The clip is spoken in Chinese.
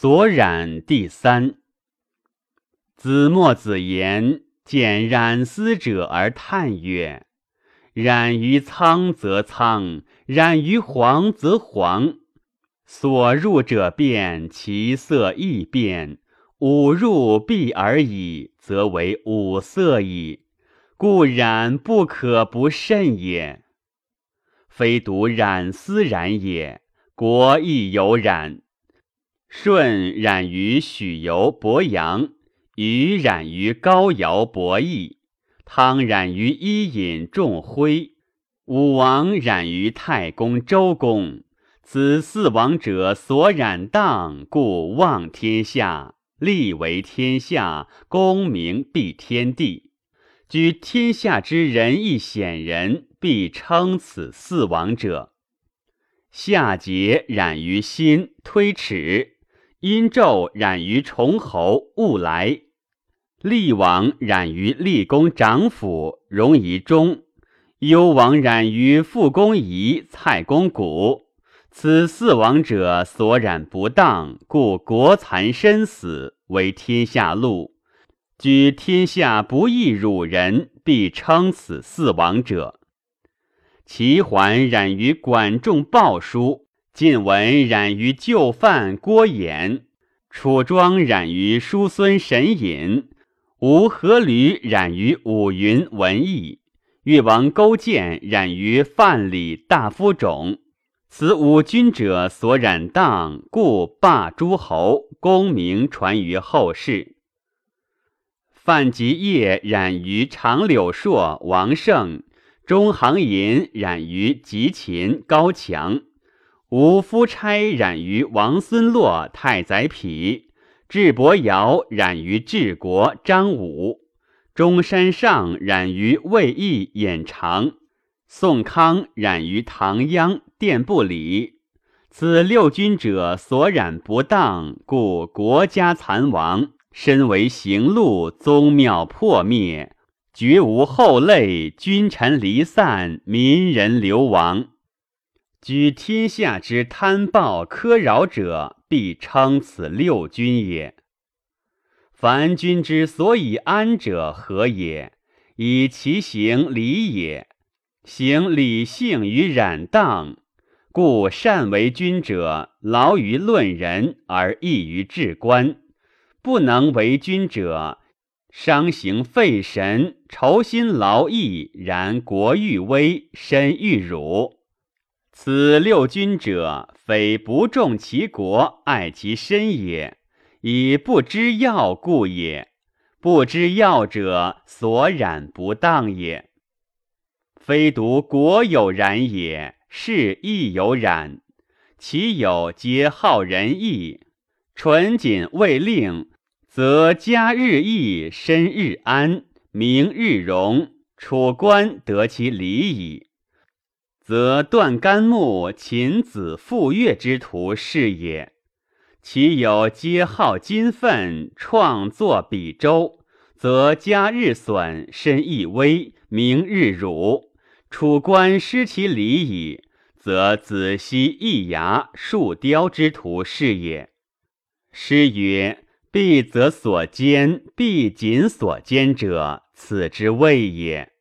所染第三。子墨子言，见染丝者而叹曰：“染于苍则苍，染于黄则黄。所入者变，其色亦变。五入必而已，则为五色矣。故染不可不慎也。非独染丝染也，国亦有染。舜染于许由、伯阳。”禹染于高尧伯益，汤染于伊尹仲辉，武王染于太公周公。此四王者所染荡，故望天下，立为天下，功名必天地。居天下之仁义显人，必称此四王者。夏桀染于心，推齿；殷纣染于崇侯，勿来。厉王染于厉公长府，容夷中；幽王染于傅公仪，蔡公谷。此四王者所染不当，故国残身死，为天下禄。居天下不义辱人，必称此四王者。齐桓染于管仲鲍叔，晋文染于旧范郭衍，楚庄染于叔孙神隐。吴阖闾染于武云文艺，越王勾践染于范蠡大夫种。此五君者所染当，故霸诸侯，功名传于后世。范吉业染于长柳硕王胜，中行寅染于吉秦高强，吴夫差染于王孙洛太宰匹。智伯尧染于治国张武，中山上染于魏义演长，宋康染于唐鞅殿不礼。此六君者所染不当，故国家残亡，身为行路，宗庙破灭，绝无后类，君臣离散，民人流亡。居天下之贪暴苛扰者。必称此六君也。凡君之所以安者何也？以其行礼也。行礼性于染荡，故善为君者，劳于论人而易于治官；不能为君者，伤行废神，愁心劳逸，然国欲危，身欲辱。此六君者，非不重其国，爱其身也，以不知要故也。不知要者，所染不当也。非独国有染也，是亦有染。其有皆好仁义，纯谨未令，则家日益，身日安，名日荣，楚官得其礼矣。则断干木、秦子傅乐之徒是也。其有皆好金愤，创作比周，则家日损，身亦危，名日辱。楚官失其礼矣，则子息易牙、树雕之徒是也。诗曰：“必则所兼，必谨所兼者，此之谓也。”